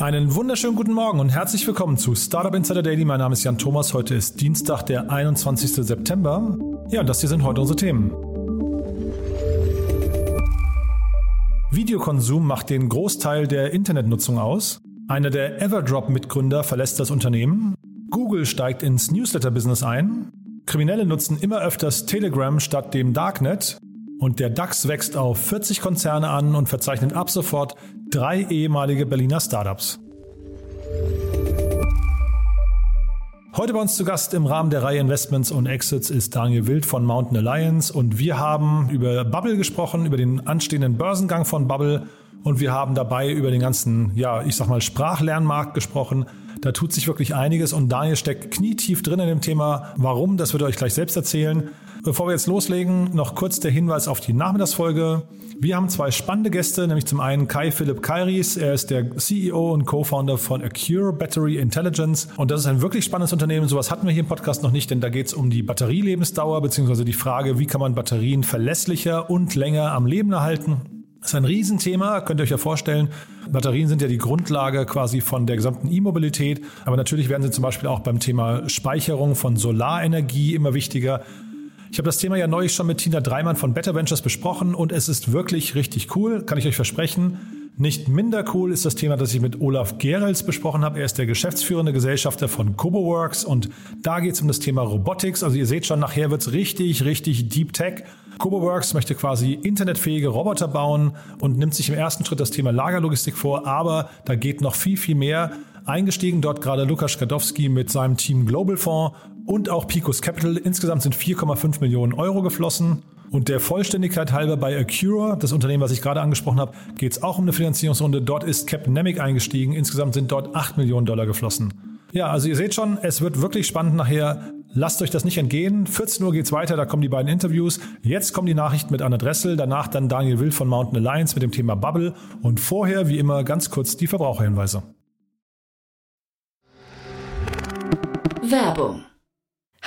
Einen wunderschönen guten Morgen und herzlich willkommen zu Startup Insider Daily. Mein Name ist Jan Thomas. Heute ist Dienstag, der 21. September. Ja, und das hier sind heute unsere Themen. Videokonsum macht den Großteil der Internetnutzung aus. Einer der Everdrop-Mitgründer verlässt das Unternehmen. Google steigt ins Newsletter-Business ein. Kriminelle nutzen immer öfters Telegram statt dem Darknet. Und der DAX wächst auf 40 Konzerne an und verzeichnet ab sofort drei ehemalige Berliner Startups. Heute bei uns zu Gast im Rahmen der Reihe Investments und Exits ist Daniel Wild von Mountain Alliance und wir haben über Bubble gesprochen, über den anstehenden Börsengang von Bubble und wir haben dabei über den ganzen, ja, ich sag mal Sprachlernmarkt gesprochen. Da tut sich wirklich einiges und Daniel steckt knietief drin in dem Thema. Warum? Das wird er euch gleich selbst erzählen. Bevor wir jetzt loslegen, noch kurz der Hinweis auf die Nachmittagsfolge. Wir haben zwei spannende Gäste, nämlich zum einen Kai Philipp Kairis. Er ist der CEO und Co-Founder von Acure Battery Intelligence. Und das ist ein wirklich spannendes Unternehmen. Sowas hatten wir hier im Podcast noch nicht, denn da geht es um die Batterielebensdauer beziehungsweise die Frage, wie kann man Batterien verlässlicher und länger am Leben erhalten. Das ist ein Riesenthema, könnt ihr euch ja vorstellen. Batterien sind ja die Grundlage quasi von der gesamten E-Mobilität. Aber natürlich werden sie zum Beispiel auch beim Thema Speicherung von Solarenergie immer wichtiger. Ich habe das Thema ja neulich schon mit Tina Dreimann von Better Ventures besprochen und es ist wirklich richtig cool, kann ich euch versprechen. Nicht minder cool ist das Thema, das ich mit Olaf Gerels besprochen habe. Er ist der geschäftsführende Gesellschafter von CoboWorks und da geht es um das Thema Robotics. Also ihr seht schon, nachher wird es richtig, richtig Deep Tech. CoboWorks möchte quasi internetfähige Roboter bauen und nimmt sich im ersten Schritt das Thema Lagerlogistik vor, aber da geht noch viel, viel mehr. Eingestiegen dort gerade Lukas Skadowski mit seinem Team Global Fonds und auch Picos Capital. Insgesamt sind 4,5 Millionen Euro geflossen. Und der Vollständigkeit halber bei Acura, das Unternehmen, was ich gerade angesprochen habe, geht es auch um eine Finanzierungsrunde. Dort ist Capnemic eingestiegen. Insgesamt sind dort 8 Millionen Dollar geflossen. Ja, also ihr seht schon, es wird wirklich spannend nachher. Lasst euch das nicht entgehen. 14 Uhr geht's weiter, da kommen die beiden Interviews. Jetzt kommen die Nachrichten mit Anna Dressel, danach dann Daniel Will von Mountain Alliance mit dem Thema Bubble und vorher, wie immer, ganz kurz die Verbraucherhinweise. Werbung.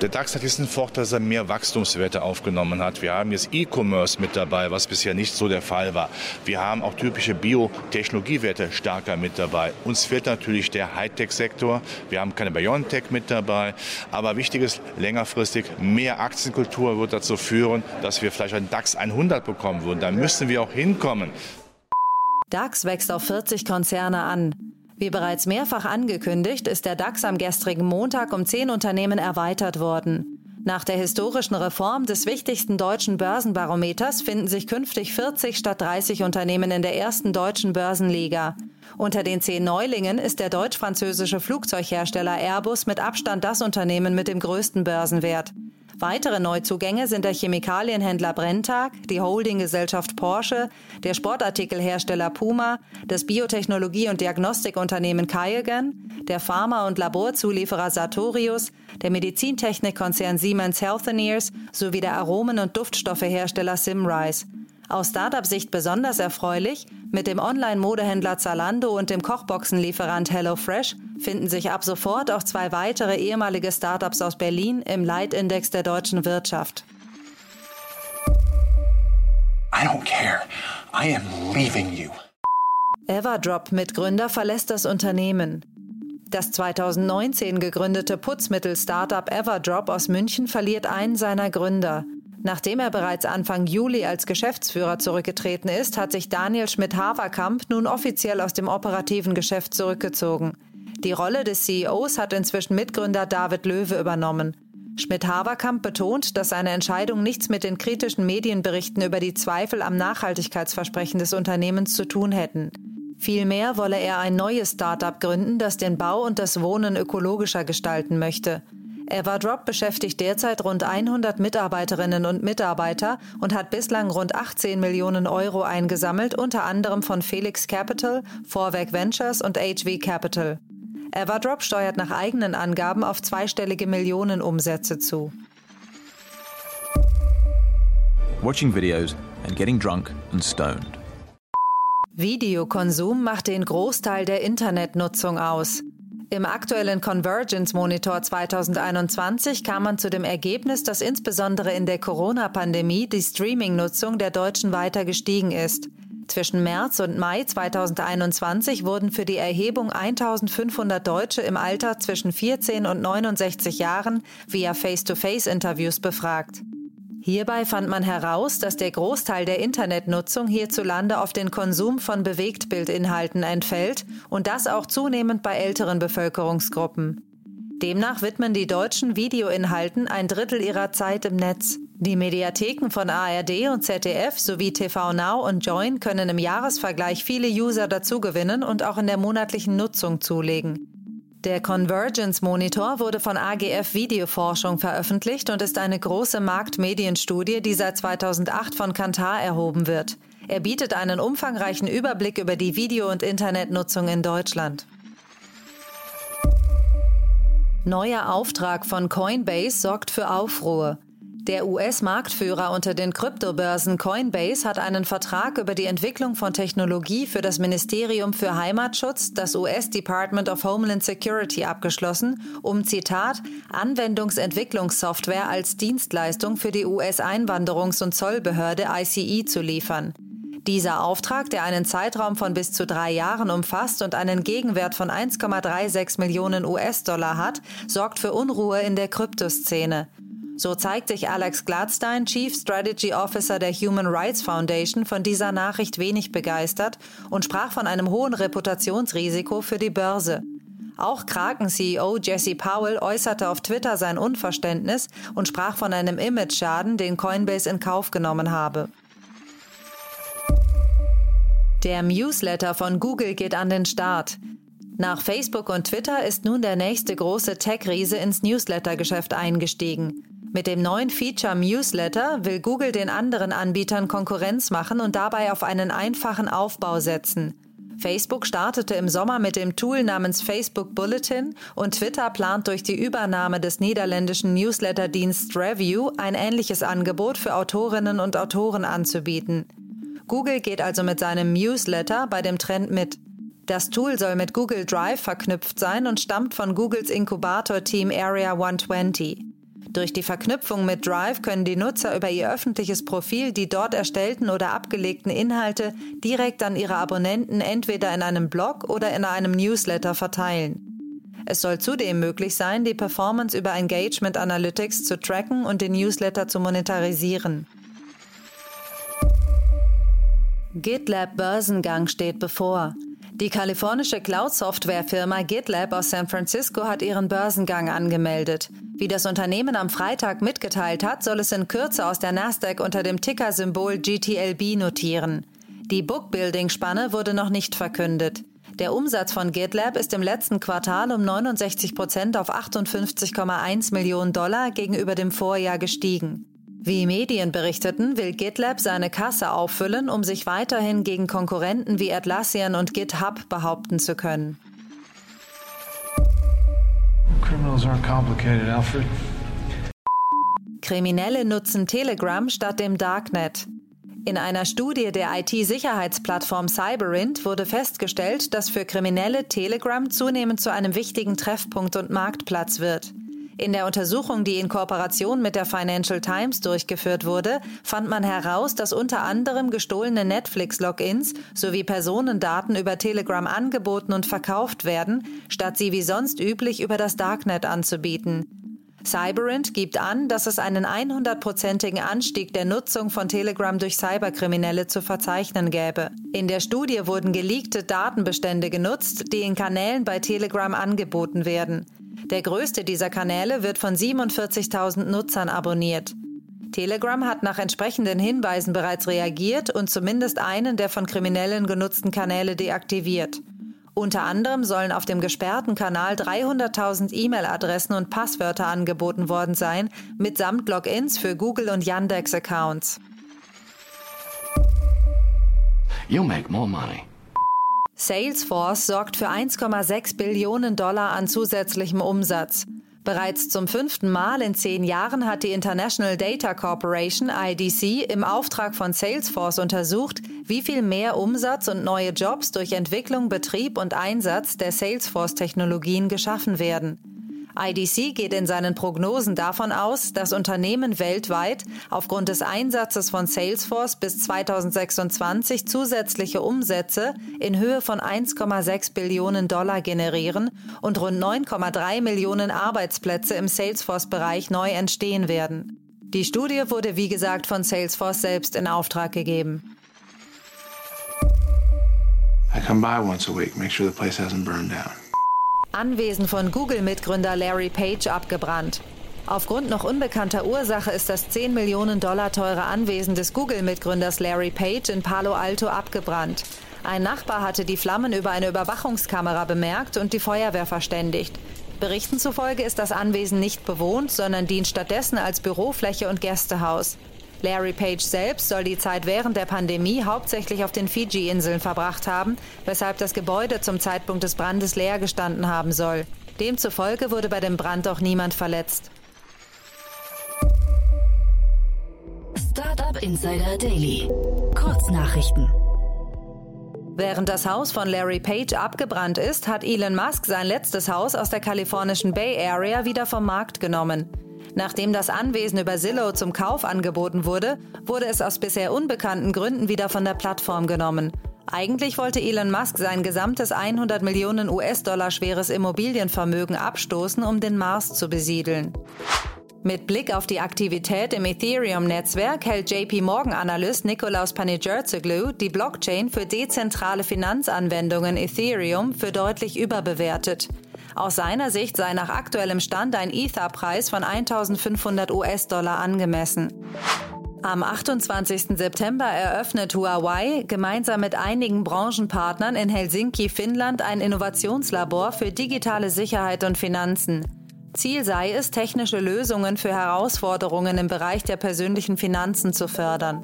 Der DAX hat diesen Vorteil, dass er mehr Wachstumswerte aufgenommen hat. Wir haben jetzt E-Commerce mit dabei, was bisher nicht so der Fall war. Wir haben auch typische Biotechnologiewerte stärker mit dabei. Uns fehlt natürlich der Hightech-Sektor. Wir haben keine BioNTech mit dabei. Aber wichtig ist, längerfristig mehr Aktienkultur wird dazu führen, dass wir vielleicht einen DAX 100 bekommen würden. Da müssen wir auch hinkommen. DAX wächst auf 40 Konzerne an. Wie bereits mehrfach angekündigt, ist der DAX am gestrigen Montag um zehn Unternehmen erweitert worden. Nach der historischen Reform des wichtigsten deutschen Börsenbarometers finden sich künftig 40 statt 30 Unternehmen in der ersten deutschen Börsenliga. Unter den zehn Neulingen ist der deutsch-französische Flugzeughersteller Airbus mit Abstand das Unternehmen mit dem größten Börsenwert. Weitere Neuzugänge sind der Chemikalienhändler Brenntag, die Holdinggesellschaft Porsche, der Sportartikelhersteller Puma, das Biotechnologie- und Diagnostikunternehmen Kaiogen, der Pharma- und Laborzulieferer Sartorius, der Medizintechnikkonzern Siemens Healthineers sowie der Aromen- und Duftstoffehersteller Simrise. Aus Startup-Sicht besonders erfreulich, mit dem Online-Modehändler Zalando und dem Kochboxenlieferant HelloFresh finden sich ab sofort auch zwei weitere ehemalige Startups aus Berlin im Leitindex der deutschen Wirtschaft. I don't care. I am leaving you. Everdrop-Mitgründer verlässt das Unternehmen. Das 2019 gegründete Putzmittel-Startup Everdrop aus München verliert einen seiner Gründer. Nachdem er bereits Anfang Juli als Geschäftsführer zurückgetreten ist, hat sich Daniel Schmidt-Haverkamp nun offiziell aus dem operativen Geschäft zurückgezogen. Die Rolle des CEOs hat inzwischen Mitgründer David Löwe übernommen. Schmidt-Haverkamp betont, dass seine Entscheidung nichts mit den kritischen Medienberichten über die Zweifel am Nachhaltigkeitsversprechen des Unternehmens zu tun hätten. Vielmehr wolle er ein neues Start-up gründen, das den Bau und das Wohnen ökologischer gestalten möchte. Everdrop beschäftigt derzeit rund 100 Mitarbeiterinnen und Mitarbeiter und hat bislang rund 18 Millionen Euro eingesammelt, unter anderem von Felix Capital, Vorwerk Ventures und HV Capital. Everdrop steuert nach eigenen Angaben auf zweistellige Millionenumsätze zu. Watching videos and getting drunk and stoned. Videokonsum macht den Großteil der Internetnutzung aus. Im aktuellen Convergence Monitor 2021 kam man zu dem Ergebnis, dass insbesondere in der Corona-Pandemie die Streaming-Nutzung der Deutschen weiter gestiegen ist. Zwischen März und Mai 2021 wurden für die Erhebung 1500 Deutsche im Alter zwischen 14 und 69 Jahren via Face-to-Face-Interviews befragt. Hierbei fand man heraus, dass der Großteil der Internetnutzung hierzulande auf den Konsum von Bewegtbildinhalten entfällt und das auch zunehmend bei älteren Bevölkerungsgruppen. Demnach widmen die Deutschen Videoinhalten ein Drittel ihrer Zeit im Netz. Die Mediatheken von ARD und ZDF sowie TV Now und Join können im Jahresvergleich viele User dazugewinnen und auch in der monatlichen Nutzung zulegen. Der Convergence Monitor wurde von AGF Videoforschung veröffentlicht und ist eine große Marktmedienstudie, die seit 2008 von Kantar erhoben wird. Er bietet einen umfangreichen Überblick über die Video- und Internetnutzung in Deutschland. Neuer Auftrag von Coinbase sorgt für Aufruhr. Der US-Marktführer unter den Kryptobörsen Coinbase hat einen Vertrag über die Entwicklung von Technologie für das Ministerium für Heimatschutz, das US Department of Homeland Security, abgeschlossen, um Zitat Anwendungsentwicklungssoftware als Dienstleistung für die US-Einwanderungs- und Zollbehörde ICE zu liefern. Dieser Auftrag, der einen Zeitraum von bis zu drei Jahren umfasst und einen Gegenwert von 1,36 Millionen US-Dollar hat, sorgt für Unruhe in der Kryptoszene. So zeigt sich Alex Gladstein, Chief Strategy Officer der Human Rights Foundation, von dieser Nachricht wenig begeistert und sprach von einem hohen Reputationsrisiko für die Börse. Auch Kraken-CEO Jesse Powell äußerte auf Twitter sein Unverständnis und sprach von einem Image-Schaden, den Coinbase in Kauf genommen habe. Der Newsletter von Google geht an den Start. Nach Facebook und Twitter ist nun der nächste große Tech-Riese ins Newsletter-Geschäft eingestiegen. Mit dem neuen Feature Newsletter will Google den anderen Anbietern Konkurrenz machen und dabei auf einen einfachen Aufbau setzen. Facebook startete im Sommer mit dem Tool namens Facebook Bulletin und Twitter plant durch die Übernahme des niederländischen Newsletterdienstes Review ein ähnliches Angebot für Autorinnen und Autoren anzubieten. Google geht also mit seinem Newsletter bei dem Trend mit. Das Tool soll mit Google Drive verknüpft sein und stammt von Googles Inkubator-Team Area 120. Durch die Verknüpfung mit Drive können die Nutzer über ihr öffentliches Profil die dort erstellten oder abgelegten Inhalte direkt an ihre Abonnenten entweder in einem Blog oder in einem Newsletter verteilen. Es soll zudem möglich sein, die Performance über Engagement Analytics zu tracken und den Newsletter zu monetarisieren. GitLab Börsengang steht bevor. Die kalifornische Cloud-Software-Firma GitLab aus San Francisco hat ihren Börsengang angemeldet. Wie das Unternehmen am Freitag mitgeteilt hat, soll es in Kürze aus der Nasdaq unter dem Ticker-Symbol GTLB notieren. Die Bookbuilding-Spanne wurde noch nicht verkündet. Der Umsatz von GitLab ist im letzten Quartal um 69 Prozent auf 58,1 Millionen Dollar gegenüber dem Vorjahr gestiegen. Wie Medien berichteten, will GitLab seine Kasse auffüllen, um sich weiterhin gegen Konkurrenten wie Atlassian und GitHub behaupten zu können. Criminals aren't complicated, Alfred. Kriminelle nutzen Telegram statt dem Darknet. In einer Studie der IT-Sicherheitsplattform Cyberint wurde festgestellt, dass für Kriminelle Telegram zunehmend zu einem wichtigen Treffpunkt und Marktplatz wird. In der Untersuchung, die in Kooperation mit der Financial Times durchgeführt wurde, fand man heraus, dass unter anderem gestohlene Netflix-Logins sowie Personendaten über Telegram angeboten und verkauft werden, statt sie wie sonst üblich über das Darknet anzubieten. Cyberint gibt an, dass es einen 100-prozentigen Anstieg der Nutzung von Telegram durch Cyberkriminelle zu verzeichnen gäbe. In der Studie wurden geleakte Datenbestände genutzt, die in Kanälen bei Telegram angeboten werden. Der größte dieser Kanäle wird von 47.000 Nutzern abonniert. Telegram hat nach entsprechenden Hinweisen bereits reagiert und zumindest einen der von Kriminellen genutzten Kanäle deaktiviert. Unter anderem sollen auf dem gesperrten Kanal 300.000 E-Mail-Adressen und Passwörter angeboten worden sein, mitsamt Logins für Google und Yandex-Accounts. You'll make more money. Salesforce sorgt für 1,6 Billionen Dollar an zusätzlichem Umsatz. Bereits zum fünften Mal in zehn Jahren hat die International Data Corporation IDC im Auftrag von Salesforce untersucht, wie viel mehr Umsatz und neue Jobs durch Entwicklung, Betrieb und Einsatz der Salesforce-Technologien geschaffen werden. IDC geht in seinen Prognosen davon aus, dass Unternehmen weltweit aufgrund des Einsatzes von Salesforce bis 2026 zusätzliche Umsätze in Höhe von 1,6 Billionen Dollar generieren und rund 9,3 Millionen Arbeitsplätze im Salesforce-Bereich neu entstehen werden. Die Studie wurde wie gesagt von Salesforce selbst in Auftrag gegeben. I come by once a week, make sure the place hasn't burned down. Anwesen von Google-Mitgründer Larry Page abgebrannt. Aufgrund noch unbekannter Ursache ist das 10 Millionen Dollar teure Anwesen des Google-Mitgründers Larry Page in Palo Alto abgebrannt. Ein Nachbar hatte die Flammen über eine Überwachungskamera bemerkt und die Feuerwehr verständigt. Berichten zufolge ist das Anwesen nicht bewohnt, sondern dient stattdessen als Bürofläche und Gästehaus. Larry Page selbst soll die Zeit während der Pandemie hauptsächlich auf den Fiji-Inseln verbracht haben, weshalb das Gebäude zum Zeitpunkt des Brandes leer gestanden haben soll. Demzufolge wurde bei dem Brand auch niemand verletzt. Startup Insider Daily. Kurznachrichten. Während das Haus von Larry Page abgebrannt ist, hat Elon Musk sein letztes Haus aus der kalifornischen Bay Area wieder vom Markt genommen. Nachdem das Anwesen über Zillow zum Kauf angeboten wurde, wurde es aus bisher unbekannten Gründen wieder von der Plattform genommen. Eigentlich wollte Elon Musk sein gesamtes 100 Millionen US-Dollar schweres Immobilienvermögen abstoßen, um den Mars zu besiedeln. Mit Blick auf die Aktivität im Ethereum-Netzwerk hält JP Morgan-Analyst Nikolaus Panigerzoglou die Blockchain für dezentrale Finanzanwendungen Ethereum für deutlich überbewertet. Aus seiner Sicht sei nach aktuellem Stand ein Ether-Preis von 1500 US-Dollar angemessen. Am 28. September eröffnet Huawei gemeinsam mit einigen Branchenpartnern in Helsinki, Finnland, ein Innovationslabor für digitale Sicherheit und Finanzen. Ziel sei es, technische Lösungen für Herausforderungen im Bereich der persönlichen Finanzen zu fördern.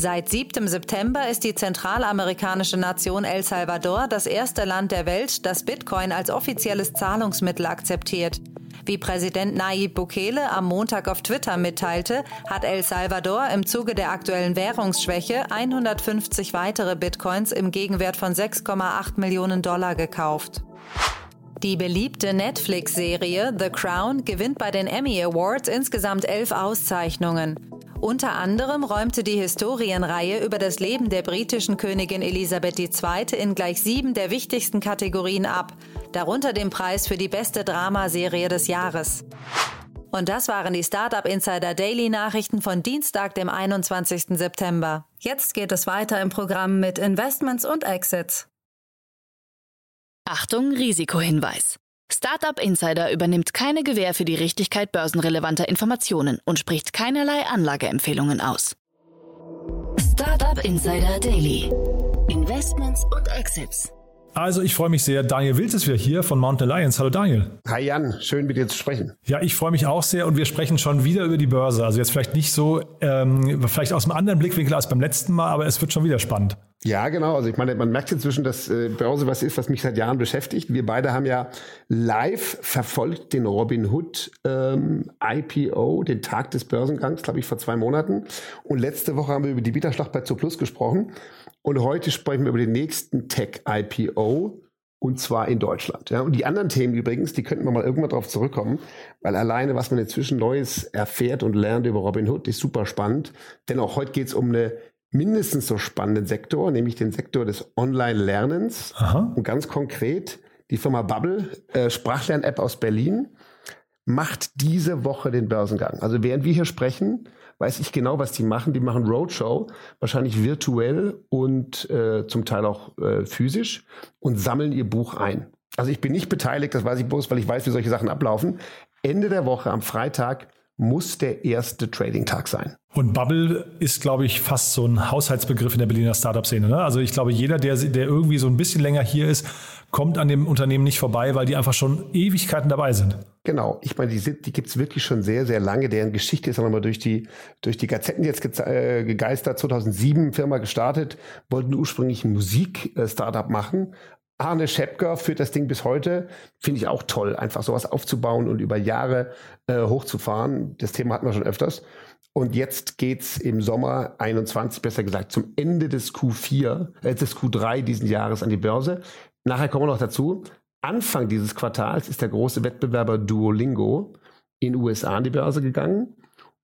Seit 7. September ist die zentralamerikanische Nation El Salvador das erste Land der Welt, das Bitcoin als offizielles Zahlungsmittel akzeptiert. Wie Präsident Nayib Bukele am Montag auf Twitter mitteilte, hat El Salvador im Zuge der aktuellen Währungsschwäche 150 weitere Bitcoins im Gegenwert von 6,8 Millionen Dollar gekauft. Die beliebte Netflix-Serie The Crown gewinnt bei den Emmy Awards insgesamt elf Auszeichnungen. Unter anderem räumte die Historienreihe über das Leben der britischen Königin Elisabeth II. in gleich sieben der wichtigsten Kategorien ab, darunter den Preis für die beste Dramaserie des Jahres. Und das waren die Startup Insider Daily Nachrichten von Dienstag, dem 21. September. Jetzt geht es weiter im Programm mit Investments und Exits. Achtung, Risikohinweis. Startup Insider übernimmt keine Gewähr für die Richtigkeit börsenrelevanter Informationen und spricht keinerlei Anlageempfehlungen aus. Startup Insider Daily. Investments und Exits. Also ich freue mich sehr. Daniel Wild ist wieder hier von Mountain Alliance. Hallo Daniel. Hi Jan, schön mit dir zu sprechen. Ja, ich freue mich auch sehr und wir sprechen schon wieder über die Börse. Also jetzt vielleicht nicht so, ähm, vielleicht aus einem anderen Blickwinkel als beim letzten Mal, aber es wird schon wieder spannend. Ja, genau. Also ich meine, man merkt inzwischen, dass äh, Börse was ist, was mich seit Jahren beschäftigt. Wir beide haben ja live verfolgt den Robin Hood ähm, IPO, den Tag des Börsengangs, glaube ich, vor zwei Monaten. Und letzte Woche haben wir über die Bieterschlacht bei Zooplus gesprochen. Und heute sprechen wir über den nächsten Tech-IPO und zwar in Deutschland. Ja, und die anderen Themen übrigens, die könnten wir mal irgendwann drauf zurückkommen, weil alleine, was man inzwischen Neues erfährt und lernt über Robinhood, ist super spannend. Denn auch heute geht es um eine mindestens so spannenden Sektor, nämlich den Sektor des Online-Lernens. Und ganz konkret, die Firma Bubble, äh, Sprachlern-App aus Berlin, macht diese Woche den Börsengang. Also während wir hier sprechen, weiß ich genau, was die machen. Die machen Roadshow, wahrscheinlich virtuell und äh, zum Teil auch äh, physisch und sammeln ihr Buch ein. Also ich bin nicht beteiligt, das weiß ich bloß, weil ich weiß, wie solche Sachen ablaufen. Ende der Woche am Freitag muss der erste Trading-Tag sein. Und Bubble ist, glaube ich, fast so ein Haushaltsbegriff in der Berliner Startup-Szene. Ne? Also ich glaube, jeder, der, der irgendwie so ein bisschen länger hier ist, kommt an dem Unternehmen nicht vorbei, weil die einfach schon Ewigkeiten dabei sind. Genau, ich meine, die, die gibt's wirklich schon sehr, sehr lange. Deren Geschichte ist auch nochmal durch die, durch die Gazetten jetzt ge äh, gegeistert. 2007 Firma gestartet, wollten ursprünglich ein Musik-Startup machen. Arne Schepker führt das Ding bis heute. Finde ich auch toll, einfach sowas aufzubauen und über Jahre äh, hochzufahren. Das Thema hatten wir schon öfters. Und jetzt geht's im Sommer 21, besser gesagt, zum Ende des Q4, äh, des Q3 diesen Jahres an die Börse. Nachher kommen wir noch dazu. Anfang dieses Quartals ist der große Wettbewerber Duolingo in USA an die Börse gegangen.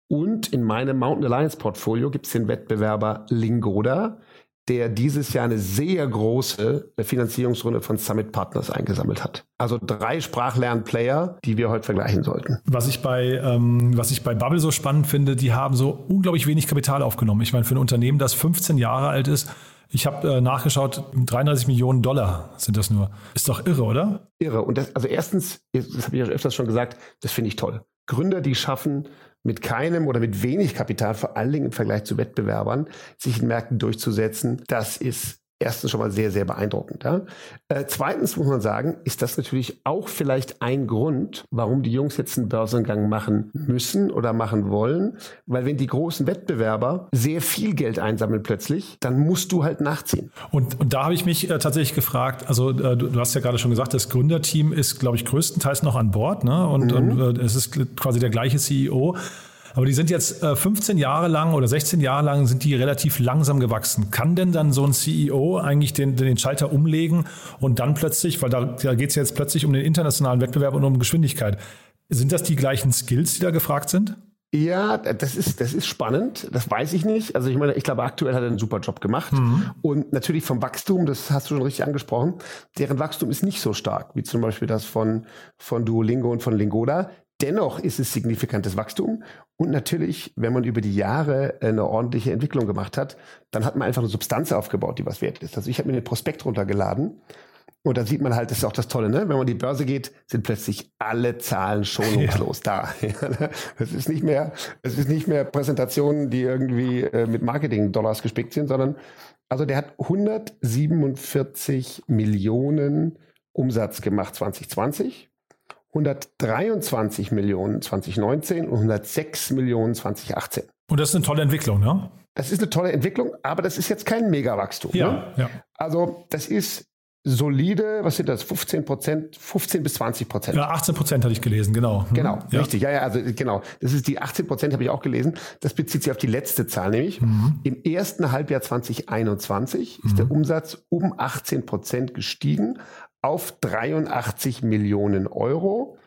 Und in meinem Mountain Alliance Portfolio gibt es den Wettbewerber Lingoda, der dieses Jahr eine sehr große Finanzierungsrunde von Summit Partners eingesammelt hat. Also drei Sprachlernplayer, die wir heute vergleichen sollten. Was ich bei, ähm, was ich bei Bubble so spannend finde, die haben so unglaublich wenig Kapital aufgenommen. Ich meine, für ein Unternehmen, das 15 Jahre alt ist, ich habe äh, nachgeschaut, 33 Millionen Dollar sind das nur. Ist doch irre, oder? Irre. Und das, also erstens, das habe ich ja öfters schon gesagt, das finde ich toll. Gründer, die schaffen, mit keinem oder mit wenig Kapital, vor allen Dingen im Vergleich zu Wettbewerbern, sich in Märkten durchzusetzen, das ist erstens schon mal sehr, sehr beeindruckend. Ja? Äh, zweitens muss man sagen, ist das natürlich auch vielleicht ein Grund, warum die Jungs jetzt einen Börsengang machen müssen oder machen wollen. Weil wenn die großen Wettbewerber sehr viel Geld einsammeln plötzlich, dann musst du halt nachziehen. Und, und da habe ich mich äh, tatsächlich gefragt, also äh, du, du, hast ja gerade schon gesagt, das Gründerteam ist, glaube ich, größtenteils noch an Bord ne? und, mhm. und äh, es ist quasi der gleiche CEO. Aber die sind jetzt äh, 15 Jahre lang oder 16 Jahre lang sind die relativ langsam gewachsen. Kann denn dann so ein CEO eigentlich den, den Schalter umlegen und dann plötzlich, weil da, da geht es jetzt plötzlich um den internationalen Wettbewerb und um Geschwindigkeit. Sind das die gleichen Skills, die da gefragt sind? Ja, das ist, das ist spannend. Das weiß ich nicht. Also ich meine, ich glaube, aktuell hat er einen super Job gemacht. Mhm. Und natürlich vom Wachstum, das hast du schon richtig angesprochen, deren Wachstum ist nicht so stark, wie zum Beispiel das von, von Duolingo und von Lingoda. Dennoch ist es signifikantes Wachstum. Und natürlich, wenn man über die Jahre eine ordentliche Entwicklung gemacht hat, dann hat man einfach eine Substanz aufgebaut, die was wert ist. Also ich habe mir den Prospekt runtergeladen und da sieht man halt, das ist auch das Tolle, ne? Wenn man an die Börse geht, sind plötzlich alle Zahlen schonungslos ja. da. Es ist nicht mehr, es ist nicht mehr Präsentationen, die irgendwie äh, mit Marketing-Dollars gespickt sind, sondern also der hat 147 Millionen Umsatz gemacht 2020 123 Millionen 2019 und 106 Millionen 2018. Und das ist eine tolle Entwicklung, ne? Das ist eine tolle Entwicklung, aber das ist jetzt kein Megawachstum. Ja, ne? ja. Also das ist solide, was sind das, 15 Prozent, 15 bis 20 Prozent. Ja, 18 Prozent hatte ich gelesen, genau. Hm. Genau, ja. richtig. Ja, ja, also genau. Das ist die 18 Prozent habe ich auch gelesen. Das bezieht sich auf die letzte Zahl, nämlich mhm. im ersten Halbjahr 2021 mhm. ist der Umsatz um 18 Prozent gestiegen auf 83 Millionen Euro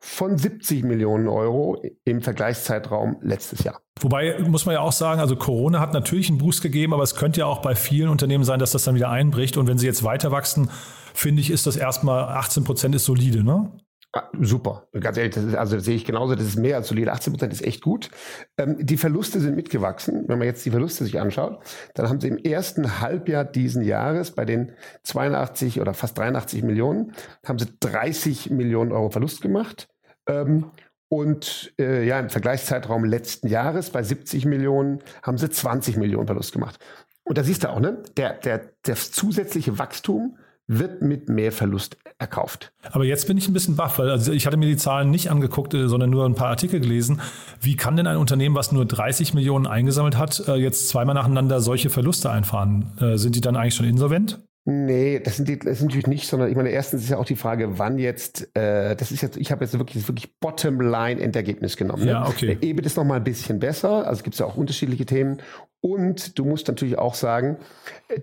von 70 Millionen Euro im Vergleichszeitraum letztes Jahr. Wobei muss man ja auch sagen, also Corona hat natürlich einen Boost gegeben, aber es könnte ja auch bei vielen Unternehmen sein, dass das dann wieder einbricht. Und wenn sie jetzt weiter wachsen, finde ich, ist das erstmal 18 Prozent ist solide, ne? Ah, super, ganz ehrlich, das ist, also das sehe ich genauso, das ist mehr als solide. 18 Prozent ist echt gut. Ähm, die Verluste sind mitgewachsen. Wenn man jetzt die Verluste sich anschaut, dann haben sie im ersten Halbjahr diesen Jahres bei den 82 oder fast 83 Millionen, haben sie 30 Millionen Euro Verlust gemacht. Ähm, und äh, ja, im Vergleichszeitraum letzten Jahres bei 70 Millionen haben sie 20 Millionen Verlust gemacht. Und da siehst du auch, ne, der, der, der zusätzliche Wachstum wird mit mehr Verlust erkauft. Aber jetzt bin ich ein bisschen baff, weil also ich hatte mir die Zahlen nicht angeguckt, äh, sondern nur ein paar Artikel gelesen. Wie kann denn ein Unternehmen, was nur 30 Millionen eingesammelt hat, äh, jetzt zweimal nacheinander solche Verluste einfahren? Äh, sind die dann eigentlich schon insolvent? Nee, das sind die das sind natürlich nicht, sondern ich meine, erstens ist ja auch die Frage, wann jetzt, äh, das ist jetzt, ich habe jetzt wirklich, wirklich Bottom-Line-Endergebnis genommen. Ne? Ja, okay. Der EBIT ist noch mal ein bisschen besser, also gibt es ja auch unterschiedliche Themen. Und du musst natürlich auch sagen,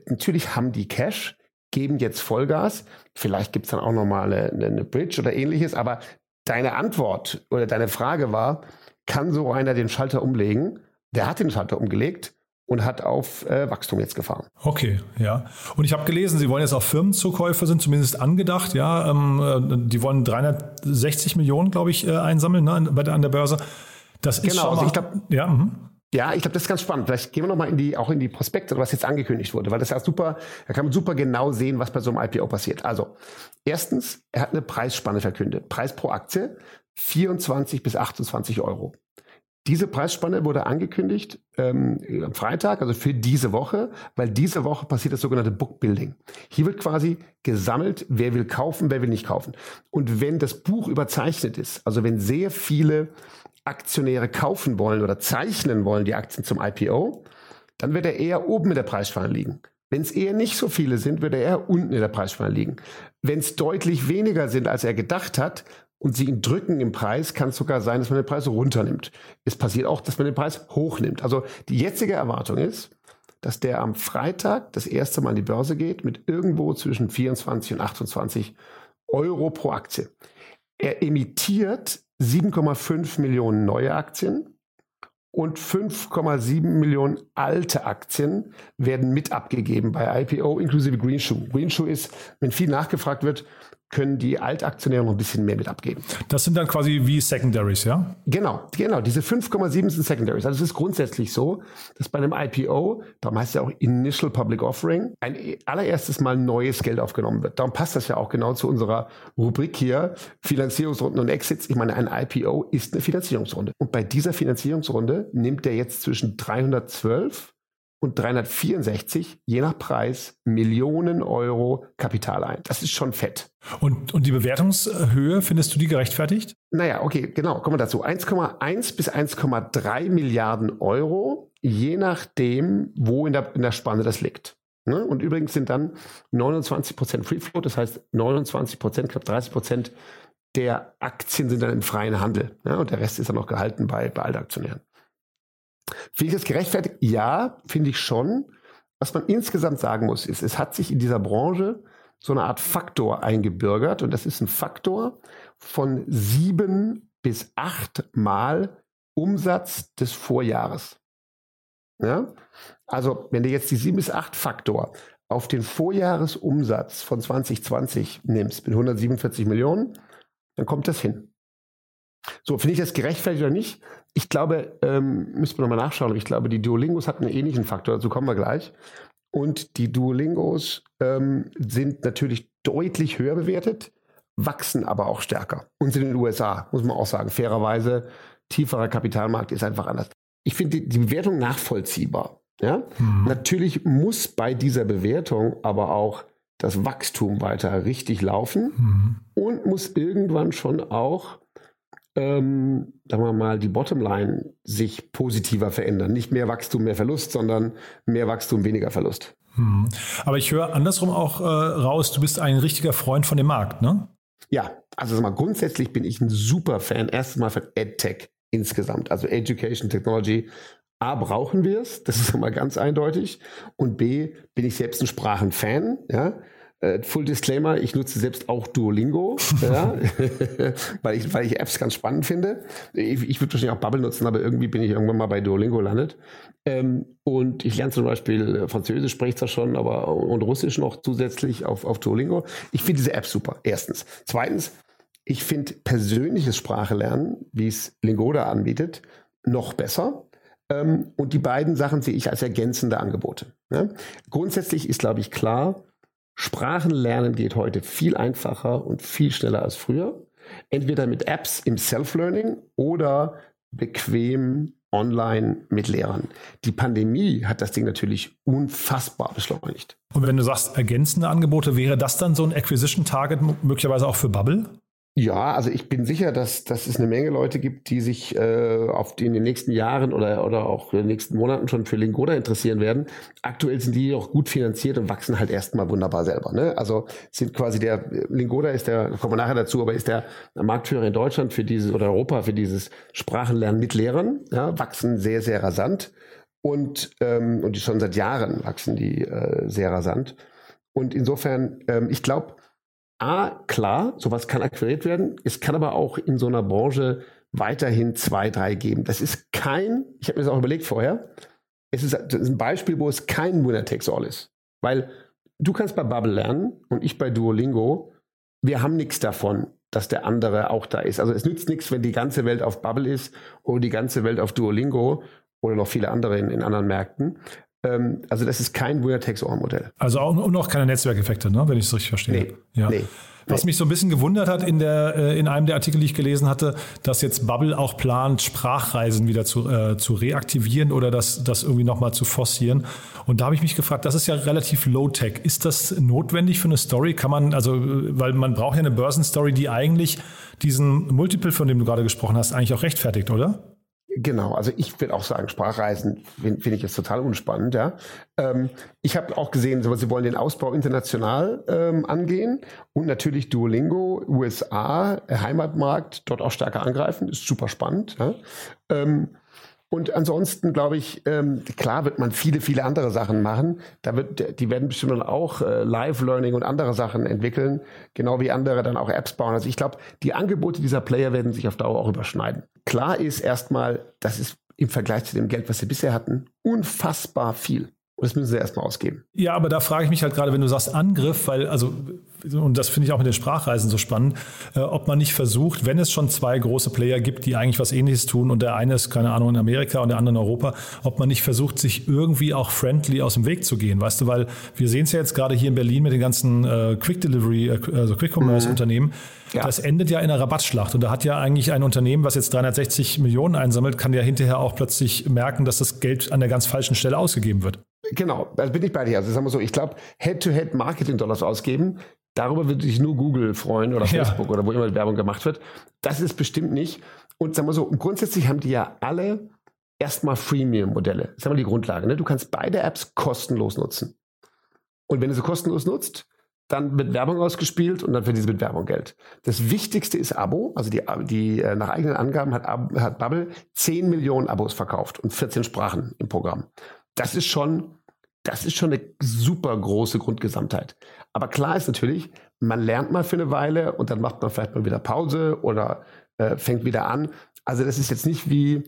natürlich haben die Cash, geben jetzt Vollgas. Vielleicht gibt es dann auch nochmal eine, eine Bridge oder ähnliches. Aber deine Antwort oder deine Frage war, kann so einer den Schalter umlegen? Der hat den Schalter umgelegt und hat auf äh, Wachstum jetzt gefahren. Okay, ja. Und ich habe gelesen, Sie wollen jetzt auch Firmenzukäufe, sind zumindest angedacht, ja. Ähm, äh, die wollen 360 Millionen, glaube ich, äh, einsammeln ne, bei der, an der Börse. Das ist genau, schon also mal, ich glaube, ja, mhm. Ja, ich glaube, das ist ganz spannend. Vielleicht gehen wir nochmal in die, auch in die Prospekte, was jetzt angekündigt wurde, weil das ja super, da kann man super genau sehen, was bei so einem IPO passiert. Also, erstens, er hat eine Preisspanne verkündet. Preis pro Aktie 24 bis 28 Euro. Diese Preisspanne wurde angekündigt ähm, am Freitag, also für diese Woche, weil diese Woche passiert das sogenannte Bookbuilding. Hier wird quasi gesammelt, wer will kaufen, wer will nicht kaufen. Und wenn das Buch überzeichnet ist, also wenn sehr viele Aktionäre kaufen wollen oder zeichnen wollen, die Aktien zum IPO, dann wird er eher oben in der Preisspanne liegen. Wenn es eher nicht so viele sind, wird er eher unten in der Preisspanne liegen. Wenn es deutlich weniger sind, als er gedacht hat, und sie ihn drücken im Preis, kann es sogar sein, dass man den Preis runternimmt. Es passiert auch, dass man den Preis hochnimmt. Also die jetzige Erwartung ist, dass der am Freitag das erste Mal an die Börse geht mit irgendwo zwischen 24 und 28 Euro pro Aktie. Er emittiert 7,5 Millionen neue Aktien und 5,7 Millionen alte Aktien werden mit abgegeben bei IPO inklusive Greenshoe. Greenshoe ist, wenn viel nachgefragt wird, können die Altaktionäre noch ein bisschen mehr mit abgeben. Das sind dann quasi wie Secondaries, ja? Genau, genau. Diese 5,7 sind Secondaries. Also es ist grundsätzlich so, dass bei einem IPO, darum heißt es ja auch Initial Public Offering, ein allererstes Mal neues Geld aufgenommen wird. Darum passt das ja auch genau zu unserer Rubrik hier, Finanzierungsrunden und Exits. Ich meine, ein IPO ist eine Finanzierungsrunde. Und bei dieser Finanzierungsrunde nimmt der jetzt zwischen 312 und 364, je nach Preis, Millionen Euro Kapital ein. Das ist schon fett. Und, und die Bewertungshöhe, findest du die gerechtfertigt? Naja, okay, genau, kommen wir dazu. 1,1 bis 1,3 Milliarden Euro, je nachdem, wo in der, in der Spanne das liegt. Ne? Und übrigens sind dann 29 Prozent Free Float, das heißt 29 Prozent, knapp 30 Prozent der Aktien sind dann im freien Handel. Ja, und der Rest ist dann noch gehalten bei, bei Altaktionären. Finde ich das gerechtfertigt? Ja, finde ich schon. Was man insgesamt sagen muss, ist, es hat sich in dieser Branche so eine Art Faktor eingebürgert und das ist ein Faktor von sieben bis acht Mal Umsatz des Vorjahres. Ja? Also, wenn du jetzt die sieben bis acht Faktor auf den Vorjahresumsatz von 2020 nimmst, mit 147 Millionen, dann kommt das hin. So, finde ich das gerechtfertigt oder nicht? Ich glaube, ähm, müssen wir nochmal nachschauen, aber ich glaube, die Duolingos hatten einen ähnlichen Faktor, dazu kommen wir gleich. Und die Duolingos ähm, sind natürlich deutlich höher bewertet, wachsen aber auch stärker. Und sind in den USA, muss man auch sagen, fairerweise, tieferer Kapitalmarkt ist einfach anders. Ich finde die, die, Bewertung nachvollziehbar. Ja? Mhm. Natürlich muss bei dieser Bewertung aber auch das Wachstum weiter richtig laufen mhm. und muss irgendwann schon auch ähm, sagen wir mal, die Bottomline sich positiver verändern. Nicht mehr Wachstum, mehr Verlust, sondern mehr Wachstum, weniger Verlust. Hm. Aber ich höre andersrum auch äh, raus, du bist ein richtiger Freund von dem Markt, ne? Ja, also mal, grundsätzlich bin ich ein super Fan, erstens mal von EdTech insgesamt, also Education Technology. A, brauchen wir es, das ist mal ganz eindeutig. Und B, bin ich selbst ein Sprachenfan, ja. Äh, Full Disclaimer, ich nutze selbst auch Duolingo, ja, weil, ich, weil ich Apps ganz spannend finde. Ich, ich würde wahrscheinlich auch Bubble nutzen, aber irgendwie bin ich irgendwann mal bei Duolingo landet. Ähm, und ich lerne zum Beispiel äh, Französisch, spreche ich zwar schon, aber und Russisch noch zusätzlich auf, auf Duolingo. Ich finde diese App super, erstens. Zweitens, ich finde persönliches Sprachelernen, wie es Lingoda anbietet, noch besser. Ähm, und die beiden Sachen sehe ich als ergänzende Angebote. Ja? Grundsätzlich ist, glaube ich, klar, Sprachenlernen geht heute viel einfacher und viel schneller als früher. Entweder mit Apps im Self-Learning oder bequem online mit Lehrern. Die Pandemie hat das Ding natürlich unfassbar beschleunigt. Und wenn du sagst ergänzende Angebote, wäre das dann so ein Acquisition Target möglicherweise auch für Bubble? Ja, also ich bin sicher, dass, dass es eine Menge Leute gibt, die sich äh, auf die in den nächsten Jahren oder, oder auch in den nächsten Monaten schon für Lingoda interessieren werden. Aktuell sind die auch gut finanziert und wachsen halt erstmal wunderbar selber. Ne? Also sind quasi der, Lingoda ist der, kommen wir nachher dazu, aber ist der Marktführer in Deutschland für dieses oder Europa für dieses Sprachenlernen mit Lehrern, ja, wachsen sehr, sehr rasant und, ähm, und die schon seit Jahren wachsen die äh, sehr rasant. Und insofern, ähm, ich glaube, A, klar, sowas kann akquiriert werden. Es kann aber auch in so einer Branche weiterhin zwei, drei geben. Das ist kein, ich habe mir das auch überlegt vorher, es ist, ein Beispiel, wo es kein Winner takes all ist. Weil du kannst bei Bubble lernen und ich bei Duolingo. Wir haben nichts davon, dass der andere auch da ist. Also es nützt nichts, wenn die ganze Welt auf Bubble ist oder die ganze Welt auf Duolingo oder noch viele andere in, in anderen Märkten. Ähm, also das ist kein Winner-Takes-All-Modell. Also auch, und auch keine Netzwerkeffekte, ne? wenn ich es richtig verstehe. Nee, ja. nee. Was mich so ein bisschen gewundert hat in, der, äh, in einem der Artikel, die ich gelesen hatte, dass jetzt Bubble auch plant, Sprachreisen wieder zu, äh, zu reaktivieren oder das, das irgendwie nochmal zu forcieren. Und da habe ich mich gefragt, das ist ja relativ low-tech. Ist das notwendig für eine Story? Kann man, also, weil man braucht ja eine Börsenstory, die eigentlich diesen Multiple, von dem du gerade gesprochen hast, eigentlich auch rechtfertigt, oder? Genau, also ich würde auch sagen, Sprachreisen finde find ich jetzt total unspannend. Ja. Ähm, ich habe auch gesehen, sie wollen den Ausbau international ähm, angehen und natürlich Duolingo, USA, Heimatmarkt, dort auch stärker angreifen, ist super spannend. Ja. Ähm, und ansonsten glaube ich, ähm, klar wird man viele, viele andere Sachen machen. Da wird, die werden bestimmt dann auch äh, Live-Learning und andere Sachen entwickeln, genau wie andere dann auch Apps bauen. Also ich glaube, die Angebote dieser Player werden sich auf Dauer auch überschneiden. Klar ist erstmal, das ist im Vergleich zu dem Geld, was sie bisher hatten, unfassbar viel. Und das müssen sie erstmal ausgeben. Ja, aber da frage ich mich halt gerade, wenn du sagst Angriff, weil, also, und das finde ich auch mit den Sprachreisen so spannend, äh, ob man nicht versucht, wenn es schon zwei große Player gibt, die eigentlich was ähnliches tun und der eine ist, keine Ahnung, in Amerika und der andere in Europa, ob man nicht versucht, sich irgendwie auch friendly aus dem Weg zu gehen, weißt du, weil wir sehen es ja jetzt gerade hier in Berlin mit den ganzen äh, Quick Delivery, äh, also Quick Commerce Unternehmen. Ja. Das endet ja in einer Rabattschlacht. Und da hat ja eigentlich ein Unternehmen, was jetzt 360 Millionen einsammelt, kann ja hinterher auch plötzlich merken, dass das Geld an der ganz falschen Stelle ausgegeben wird. Genau, da bin ich bei dir. Also sagen wir so, ich glaube, Head-to-Head Marketing-Dollars ausgeben, darüber würde sich nur Google freuen oder Facebook ja. oder wo immer Werbung gemacht wird. Das ist bestimmt nicht. Und sagen wir so, grundsätzlich haben die ja alle erstmal Freemium-Modelle. Das ist einmal die Grundlage. Ne? Du kannst beide Apps kostenlos nutzen. Und wenn du sie kostenlos nutzt, dann wird Werbung ausgespielt und dann verdienst du mit Werbung Geld. Das Wichtigste ist Abo. Also die, die äh, nach eigenen Angaben hat, hat Bubble 10 Millionen Abos verkauft und 14 Sprachen im Programm das ist schon, das ist schon eine super große Grundgesamtheit. Aber klar ist natürlich, man lernt mal für eine Weile und dann macht man vielleicht mal wieder Pause oder äh, fängt wieder an. Also das ist jetzt nicht wie,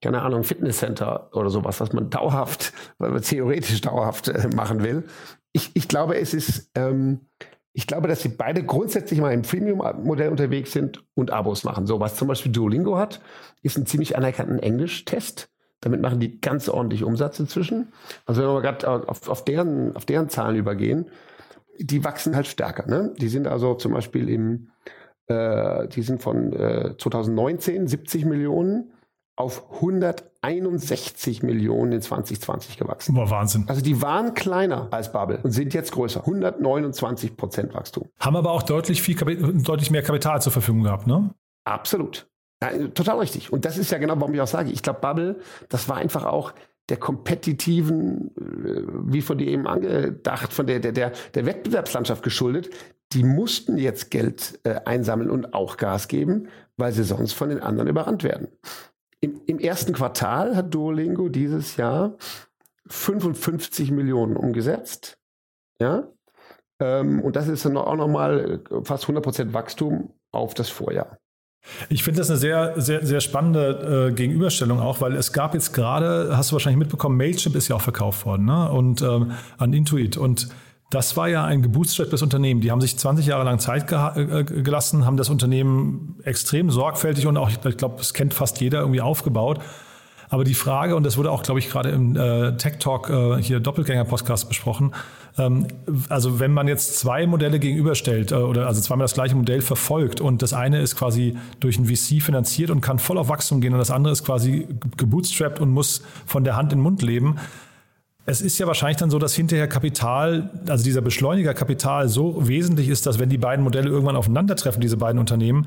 keine Ahnung, Fitnesscenter oder sowas, was man dauerhaft, weil man theoretisch dauerhaft äh, machen will. Ich, ich glaube, es ist, ähm, ich glaube, dass sie beide grundsätzlich mal im Freemium-Modell unterwegs sind und Abos machen. So was zum Beispiel Duolingo hat, ist ein ziemlich anerkannten Englisch-Test. Damit machen die ganz ordentlich Umsatz inzwischen. Also wenn wir gerade auf, auf, deren, auf deren Zahlen übergehen, die wachsen halt stärker. Ne? Die sind also zum Beispiel im, äh, die sind von äh, 2019 70 Millionen auf 161 Millionen in 2020 gewachsen. Boah, Wahnsinn. Also die waren kleiner als Bubble und sind jetzt größer. 129 Prozent Wachstum. Haben aber auch deutlich, viel, deutlich mehr Kapital zur Verfügung gehabt, ne? Absolut. Ja, total richtig. Und das ist ja genau, warum ich auch sage, ich glaube, Bubble, das war einfach auch der kompetitiven, äh, wie von dir eben angedacht, von der, der, der, der Wettbewerbslandschaft geschuldet. Die mussten jetzt Geld äh, einsammeln und auch Gas geben, weil sie sonst von den anderen überrannt werden. Im, Im ersten Quartal hat Duolingo dieses Jahr 55 Millionen umgesetzt. Ja. Ähm, und das ist dann auch nochmal fast 100 Prozent Wachstum auf das Vorjahr. Ich finde das eine sehr, sehr, sehr spannende äh, Gegenüberstellung auch, weil es gab jetzt gerade, hast du wahrscheinlich mitbekommen, Mailchimp ist ja auch verkauft worden, ne? Und ähm, an Intuit. Und das war ja ein gebootstraptes Unternehmen. Die haben sich 20 Jahre lang Zeit ge äh, gelassen, haben das Unternehmen extrem sorgfältig und auch, ich glaube, das kennt fast jeder irgendwie aufgebaut. Aber die Frage, und das wurde auch, glaube ich, gerade im äh, Tech Talk äh, hier Doppelgänger-Podcast besprochen, ähm, also wenn man jetzt zwei Modelle gegenüberstellt äh, oder also zweimal das gleiche Modell verfolgt und das eine ist quasi durch ein VC finanziert und kann voll auf Wachstum gehen und das andere ist quasi gebootstrapped und muss von der Hand in den Mund leben, es ist ja wahrscheinlich dann so, dass hinterher Kapital, also dieser Beschleuniger Kapital so wesentlich ist, dass wenn die beiden Modelle irgendwann aufeinandertreffen, diese beiden Unternehmen,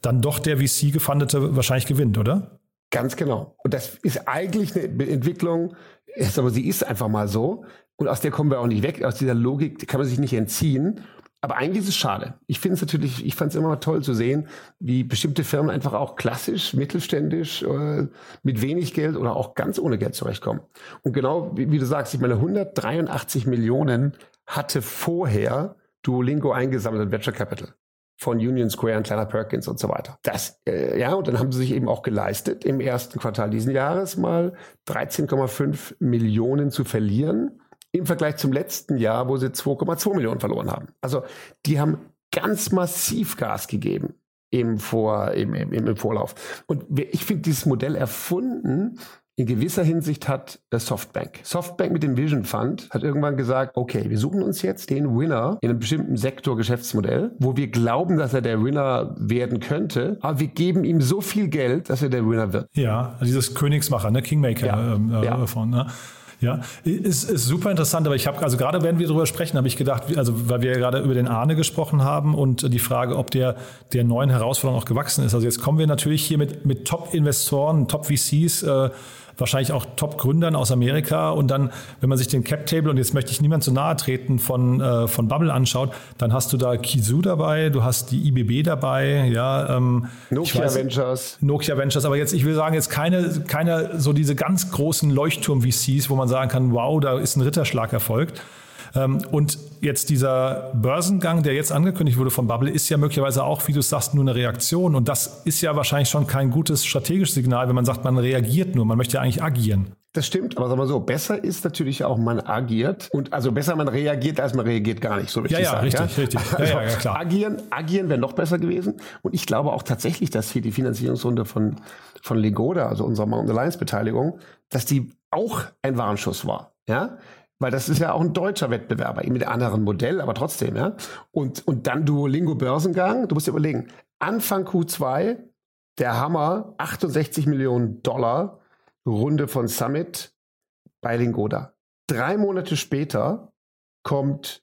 dann doch der VC-Gefundete wahrscheinlich gewinnt, oder? Ganz genau. Und das ist eigentlich eine Entwicklung, aber sie ist einfach mal so. Und aus der kommen wir auch nicht weg. Aus dieser Logik kann man sich nicht entziehen. Aber eigentlich ist es schade. Ich finde es natürlich, ich fand es immer toll zu sehen, wie bestimmte Firmen einfach auch klassisch, mittelständisch, äh, mit wenig Geld oder auch ganz ohne Geld zurechtkommen. Und genau wie, wie du sagst, ich meine, 183 Millionen hatte vorher Duolingo eingesammelt in Venture Capital von Union Square und Kleiner Perkins und so weiter. Das, äh, ja, und dann haben sie sich eben auch geleistet, im ersten Quartal diesen Jahres mal 13,5 Millionen zu verlieren im Vergleich zum letzten Jahr, wo sie 2,2 Millionen verloren haben. Also die haben ganz massiv Gas gegeben im, Vor, im, im, im Vorlauf. Und ich finde dieses Modell erfunden, in gewisser Hinsicht hat Softbank. Softbank mit dem Vision Fund hat irgendwann gesagt, okay, wir suchen uns jetzt den Winner in einem bestimmten Sektor Geschäftsmodell, wo wir glauben, dass er der Winner werden könnte, aber wir geben ihm so viel Geld, dass er der Winner wird. Ja, dieses Königsmacher, ne? Kingmaker ja. Ähm, äh, ja. von, ne? Ja, ist, ist super interessant, aber ich habe, also gerade wenn wir darüber sprechen, habe ich gedacht, also weil wir ja gerade über den Arne gesprochen haben und die Frage, ob der der neuen Herausforderung auch gewachsen ist. Also jetzt kommen wir natürlich hier mit, mit Top-Investoren, Top-VCs, äh, wahrscheinlich auch Top-Gründern aus Amerika. Und dann, wenn man sich den Cap-Table, und jetzt möchte ich niemand zu nahe treten, von, äh, von Bubble anschaut, dann hast du da Kizu dabei, du hast die IBB dabei, ja. Ähm, Nokia weiß, Ventures. Nokia Ventures. Aber jetzt, ich will sagen, jetzt keine, keine so diese ganz großen Leuchtturm-VCs, wo man sagen kann, wow, da ist ein Ritterschlag erfolgt. Ähm, und jetzt dieser Börsengang, der jetzt angekündigt wurde von Bubble, ist ja möglicherweise auch, wie du sagst, nur eine Reaktion. Und das ist ja wahrscheinlich schon kein gutes strategisches Signal, wenn man sagt, man reagiert nur. Man möchte ja eigentlich agieren. Das stimmt, aber sagen wir so, besser ist natürlich auch, man agiert und also besser man reagiert, als man reagiert gar nicht, so möchte ja, ja, sagen. Richtig, ja? richtig. Also ja, ja, klar. Agieren, agieren wäre noch besser gewesen und ich glaube auch tatsächlich, dass hier die Finanzierungsrunde von, von Legoda, also unserer Mountain Alliance Beteiligung, dass die auch ein Warnschuss war. Ja, weil das ist ja auch ein deutscher Wettbewerber, mit einem anderen Modell, aber trotzdem, ja. Und, und dann Duolingo Börsengang, du musst dir überlegen, Anfang Q2, der Hammer, 68 Millionen Dollar, Runde von Summit bei Lingoda. Drei Monate später kommt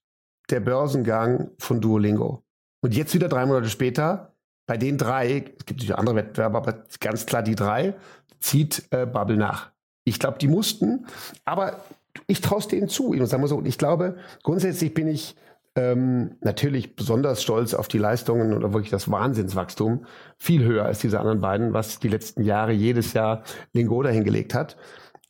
der Börsengang von Duolingo. Und jetzt wieder drei Monate später, bei den drei, es gibt natürlich andere Wettbewerber, aber ganz klar die drei, zieht äh, Bubble nach. Ich glaube, die mussten, aber ich traue denen zu. sagen wir so. Ich glaube, grundsätzlich bin ich ähm, natürlich besonders stolz auf die Leistungen oder wirklich das Wahnsinnswachstum, viel höher als diese anderen beiden, was die letzten Jahre jedes Jahr Lingoda hingelegt hat.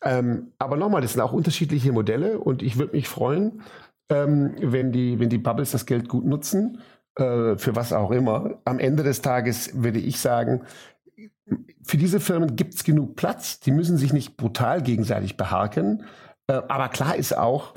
Ähm, aber nochmal, das sind auch unterschiedliche Modelle und ich würde mich freuen, ähm, wenn, die, wenn die Bubbles das Geld gut nutzen, äh, für was auch immer. Am Ende des Tages würde ich sagen, für diese Firmen gibt es genug Platz. Die müssen sich nicht brutal gegenseitig beharken. Äh, aber klar ist auch,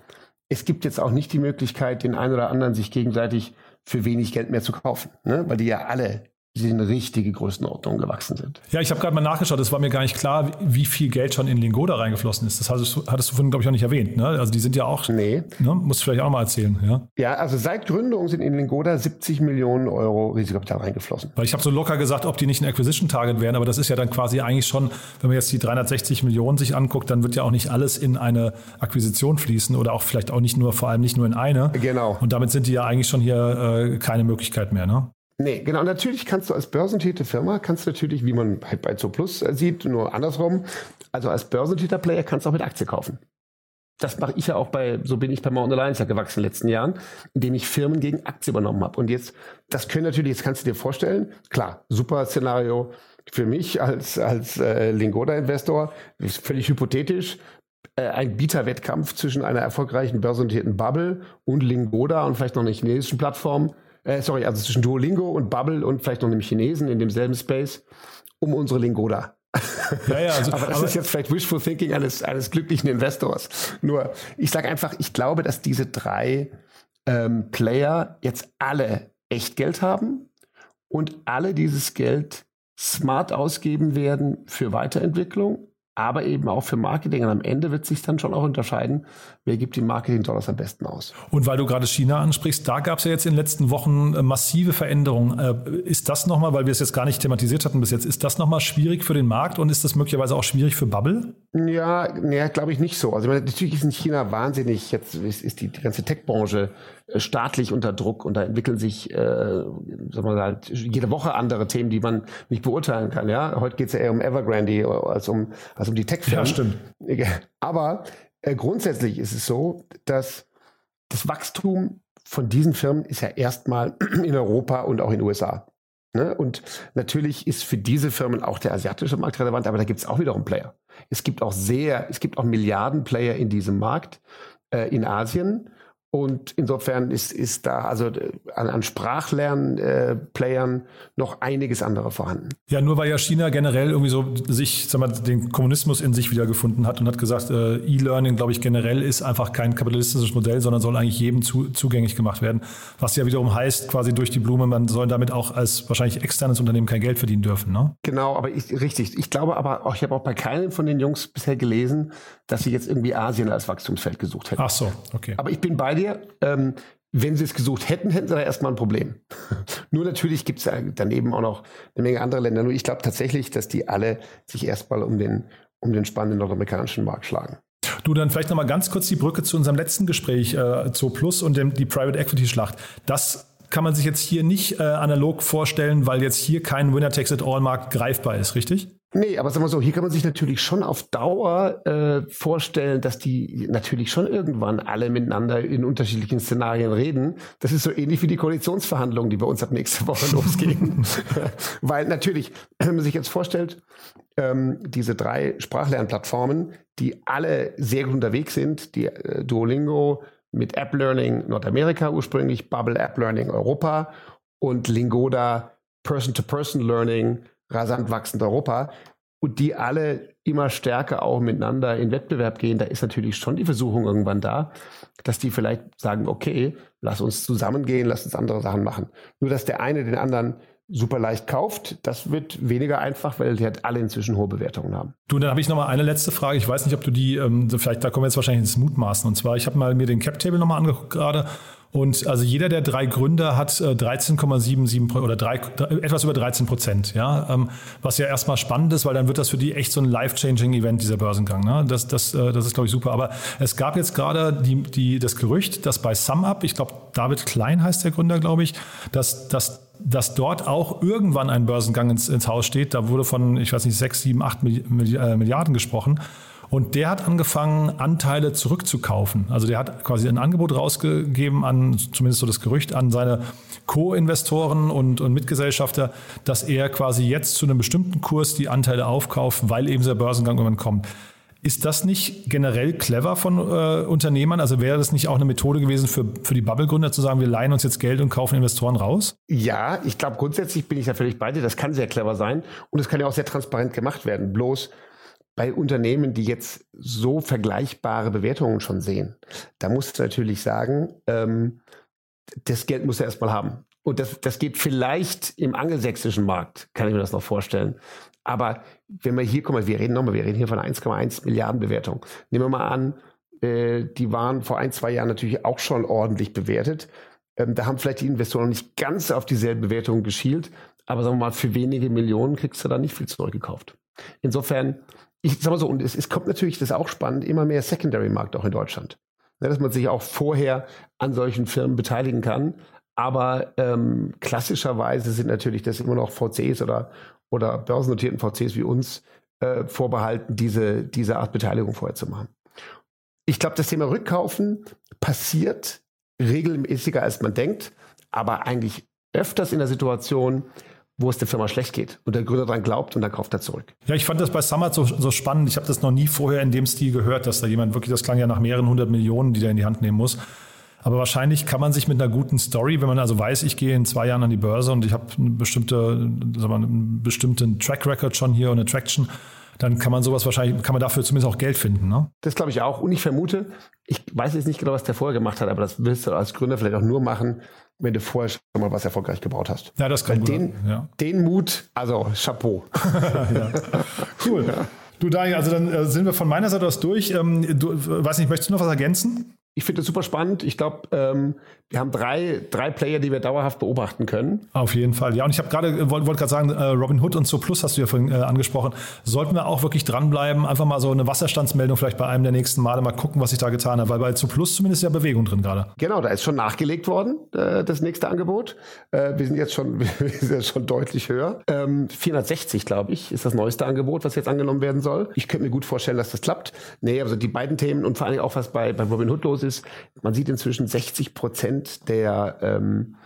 es gibt jetzt auch nicht die Möglichkeit, den einen oder anderen sich gegenseitig für wenig Geld mehr zu kaufen, ne? weil die ja alle die in richtige Größenordnung gewachsen sind. Ja, ich habe gerade mal nachgeschaut, es war mir gar nicht klar, wie viel Geld schon in Lingoda reingeflossen ist. Das hattest du, hattest du vorhin, glaube ich, auch nicht erwähnt. Ne? Also die sind ja auch, nee. ne? musst du vielleicht auch mal erzählen. Ja? ja, also seit Gründung sind in Lingoda 70 Millionen Euro Risikokapital reingeflossen. Weil ich habe so locker gesagt, ob die nicht ein Acquisition-Target wären, aber das ist ja dann quasi eigentlich schon, wenn man jetzt die 360 Millionen sich anguckt, dann wird ja auch nicht alles in eine Akquisition fließen oder auch vielleicht auch nicht nur, vor allem nicht nur in eine. Genau. Und damit sind die ja eigentlich schon hier äh, keine Möglichkeit mehr. Ne? Nee, genau. Natürlich kannst du als börsentätige Firma, kannst du natürlich, wie man halt bei Zooplus äh, sieht, nur andersrum, also als börsentätiger Player kannst du auch mit Aktie kaufen. Das mache ich ja auch bei, so bin ich bei Mountain Alliance ja gewachsen in den letzten Jahren, indem ich Firmen gegen Aktie übernommen habe. Und jetzt, das können natürlich, jetzt kannst du dir vorstellen, klar, super Szenario für mich als, als äh, Lingoda-Investor, ist völlig hypothetisch, äh, ein Bieterwettkampf zwischen einer erfolgreichen börsennotierten Bubble und Lingoda und vielleicht noch einer chinesischen Plattform äh, sorry, also zwischen Duolingo und Bubble und vielleicht noch einem Chinesen in demselben Space um unsere Lingoda. Ja, ja, also, aber das aber ist jetzt vielleicht Wishful Thinking eines, eines glücklichen Investors. Nur, ich sage einfach, ich glaube, dass diese drei ähm, Player jetzt alle echt Geld haben und alle dieses Geld smart ausgeben werden für Weiterentwicklung aber eben auch für Marketing. Und am Ende wird sich dann schon auch unterscheiden, wer gibt die Marketing-Dollars am besten aus. Und weil du gerade China ansprichst, da gab es ja jetzt in den letzten Wochen äh, massive Veränderungen. Äh, ist das nochmal, weil wir es jetzt gar nicht thematisiert hatten bis jetzt, ist das nochmal schwierig für den Markt und ist das möglicherweise auch schwierig für Bubble? Ja, nee, glaube ich nicht so. Also natürlich ist in China wahnsinnig, jetzt ist, ist die, die ganze Tech-Branche äh, staatlich unter Druck und da entwickeln sich, äh, sagen wir mal, halt jede Woche andere Themen, die man nicht beurteilen kann. Ja, heute geht es ja eher um Evergrande als um als um die Tech-Firmen. Ja, stimmt. Aber äh, grundsätzlich ist es so, dass das Wachstum von diesen Firmen ist ja erstmal in Europa und auch in den USA. Ne? Und natürlich ist für diese Firmen auch der asiatische Markt relevant, aber da gibt es auch wiederum Player. Es gibt auch sehr, es gibt auch Milliarden Player in diesem Markt äh, in Asien Und insofern ist, ist da also äh, an, an Sprachlern-Playern äh, noch einiges andere vorhanden. Ja, nur weil ja China generell irgendwie so sich, sag mal, den Kommunismus in sich wiedergefunden hat und hat gesagt, äh, E-Learning, glaube ich, generell ist einfach kein kapitalistisches Modell, sondern soll eigentlich jedem zu, zugänglich gemacht werden. Was ja wiederum heißt, quasi durch die Blume, man soll damit auch als wahrscheinlich externes Unternehmen kein Geld verdienen dürfen. Ne? Genau, aber ich, richtig. Ich glaube aber auch, ich habe auch bei keinem von den Jungs bisher gelesen, dass sie jetzt irgendwie Asien als Wachstumsfeld gesucht hätten. Ach so, okay. Aber ich bin bei dir. Ähm, wenn sie es gesucht hätten, hätten sie da erstmal ein Problem. Nur natürlich gibt es daneben auch noch eine Menge andere Länder. Nur ich glaube tatsächlich, dass die alle sich erstmal um den, um den spannenden nordamerikanischen Markt schlagen. Du, dann vielleicht nochmal ganz kurz die Brücke zu unserem letzten Gespräch äh, zu Plus und dem, die Private Equity Schlacht. Das kann man sich jetzt hier nicht äh, analog vorstellen, weil jetzt hier kein Winner-Takes-it-all-Markt greifbar ist, richtig? Nee, aber sagen wir so, hier kann man sich natürlich schon auf Dauer äh, vorstellen, dass die natürlich schon irgendwann alle miteinander in unterschiedlichen Szenarien reden. Das ist so ähnlich wie die Koalitionsverhandlungen, die bei uns ab nächste Woche losgehen. Weil natürlich, wenn man sich jetzt vorstellt, ähm, diese drei Sprachlernplattformen, die alle sehr gut unterwegs sind, die äh, Duolingo mit App Learning Nordamerika ursprünglich, Bubble App Learning Europa und Lingoda Person-to-Person -Person Learning rasant wachsend Europa und die alle immer stärker auch miteinander in Wettbewerb gehen, da ist natürlich schon die Versuchung irgendwann da, dass die vielleicht sagen, okay, lass uns zusammengehen, lass uns andere Sachen machen. Nur dass der eine den anderen super leicht kauft, das wird weniger einfach, weil die halt alle inzwischen hohe Bewertungen haben. Du, dann habe ich noch mal eine letzte Frage. Ich weiß nicht, ob du die, ähm, vielleicht da kommen wir jetzt wahrscheinlich ins Mutmaßen. Und zwar, ich habe mal mir den Cap Table nochmal angeguckt gerade und also jeder der drei Gründer hat 13,77 äh, oder drei, etwas über 13 Prozent, ja, ähm, was ja erstmal spannend ist, weil dann wird das für die echt so ein life-changing Event dieser Börsengang. Ne? Das, das, äh, das ist glaube ich super. Aber es gab jetzt gerade die, die, das Gerücht, dass bei SumUp, ich glaube David Klein heißt der Gründer, glaube ich, dass, dass dass dort auch irgendwann ein Börsengang ins, ins Haus steht. Da wurde von, ich weiß nicht, 6, 7, 8 Milliarden gesprochen. Und der hat angefangen, Anteile zurückzukaufen. Also der hat quasi ein Angebot rausgegeben an, zumindest so das Gerücht, an seine Co-Investoren und, und Mitgesellschafter, dass er quasi jetzt zu einem bestimmten Kurs die Anteile aufkauft, weil eben der Börsengang irgendwann kommt. Ist das nicht generell clever von äh, Unternehmern? Also wäre das nicht auch eine Methode gewesen für, für die Bubble-Gründer zu sagen, wir leihen uns jetzt Geld und kaufen Investoren raus? Ja, ich glaube grundsätzlich bin ich da völlig bei dir. Das kann sehr clever sein und es kann ja auch sehr transparent gemacht werden. Bloß bei Unternehmen, die jetzt so vergleichbare Bewertungen schon sehen, da musst du natürlich sagen, ähm, das Geld muss er erstmal haben. Und das, das geht vielleicht im angelsächsischen Markt, kann ich mir das noch vorstellen. Aber wenn wir hier, guck mal, wir reden nochmal, wir reden hier von 1,1 Milliarden Bewertung. Nehmen wir mal an, äh, die waren vor ein, zwei Jahren natürlich auch schon ordentlich bewertet. Ähm, da haben vielleicht die Investoren nicht ganz auf dieselbe Bewertung geschielt, aber sagen wir mal, für wenige Millionen kriegst du da nicht viel zurückgekauft. Insofern ich sag mal so, und es, es kommt natürlich, das ist auch spannend, immer mehr Secondary-Markt auch in Deutschland. Ja, dass man sich auch vorher an solchen Firmen beteiligen kann. Aber ähm, klassischerweise sind natürlich das immer noch VCs oder, oder börsennotierten VCs wie uns äh, vorbehalten, diese, diese Art Beteiligung vorher zu machen. Ich glaube, das Thema Rückkaufen passiert regelmäßiger, als man denkt, aber eigentlich öfters in der Situation, wo es der Firma schlecht geht und der Gründer daran glaubt und dann kauft er zurück. Ja, ich fand das bei Summit so, so spannend. Ich habe das noch nie vorher in dem Stil gehört, dass da jemand wirklich, das klang ja nach mehreren hundert Millionen, die der in die Hand nehmen muss. Aber wahrscheinlich kann man sich mit einer guten Story, wenn man also weiß, ich gehe in zwei Jahren an die Börse und ich habe eine bestimmte, sagen wir, einen bestimmten Track Record schon hier und eine Traction, dann kann man sowas wahrscheinlich, kann man dafür zumindest auch Geld finden. Ne? Das glaube ich auch. Und ich vermute, ich weiß jetzt nicht genau, was der vorher gemacht hat, aber das willst du als Gründer vielleicht auch nur machen, wenn du vorher schon mal was erfolgreich gebaut hast. Ja, das kann Weil den, ja. den Mut, also Chapeau. ja. Cool. Du Daniel, also dann äh, sind wir von meiner Seite aus durch. Ähm, du, weiß nicht, möchtest du noch was ergänzen? Ich finde das super spannend. Ich glaube, ähm, wir haben drei, drei Player, die wir dauerhaft beobachten können. Auf jeden Fall. Ja, und ich habe gerade, äh, wollte wollt gerade sagen, äh, Robin Hood und So Plus hast du ja vorhin äh, angesprochen. Sollten wir auch wirklich dranbleiben, einfach mal so eine Wasserstandsmeldung vielleicht bei einem der nächsten Male mal gucken, was sich da getan hat, weil bei So Plus zumindest ja Bewegung drin gerade. Genau, da ist schon nachgelegt worden, äh, das nächste Angebot. Äh, wir sind jetzt schon, wir sind jetzt schon deutlich höher. Ähm, 460, glaube ich, ist das neueste Angebot, was jetzt angenommen werden soll. Ich könnte mir gut vorstellen, dass das klappt. Nee, also die beiden Themen und vor allem auch was bei, bei Robin Hood los ist, ist, man sieht inzwischen 60 Prozent der, ähm,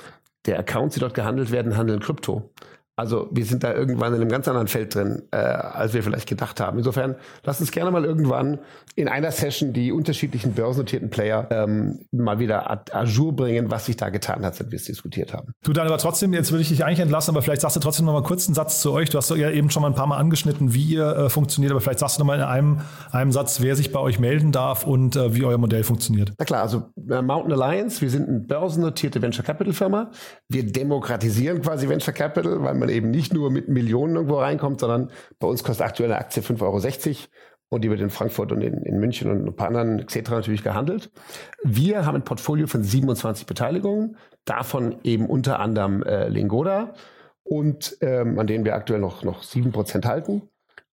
der Accounts, die dort gehandelt werden, handeln Krypto. Also wir sind da irgendwann in einem ganz anderen Feld drin, äh, als wir vielleicht gedacht haben. Insofern lasst uns gerne mal irgendwann in einer Session die unterschiedlichen börsennotierten Player ähm, mal wieder à, jour bringen, was sich da getan hat, seit wir es diskutiert haben. Du dann aber trotzdem, jetzt würde ich dich eigentlich entlassen, aber vielleicht sagst du trotzdem noch mal kurz einen Satz zu euch. Du hast ja eben schon mal ein paar Mal angeschnitten, wie ihr äh, funktioniert, aber vielleicht sagst du noch mal in einem, einem Satz, wer sich bei euch melden darf und äh, wie euer Modell funktioniert. Na klar, also äh, Mountain Alliance, wir sind eine börsennotierte Venture Capital Firma. Wir demokratisieren quasi Venture Capital, weil man eben nicht nur mit Millionen irgendwo reinkommt, sondern bei uns kostet aktuell eine Aktie 5,60 Euro und die wird in Frankfurt und in, in München und ein paar anderen etc. natürlich gehandelt. Wir haben ein Portfolio von 27 Beteiligungen, davon eben unter anderem äh, Lingoda und ähm, an denen wir aktuell noch, noch 7% halten.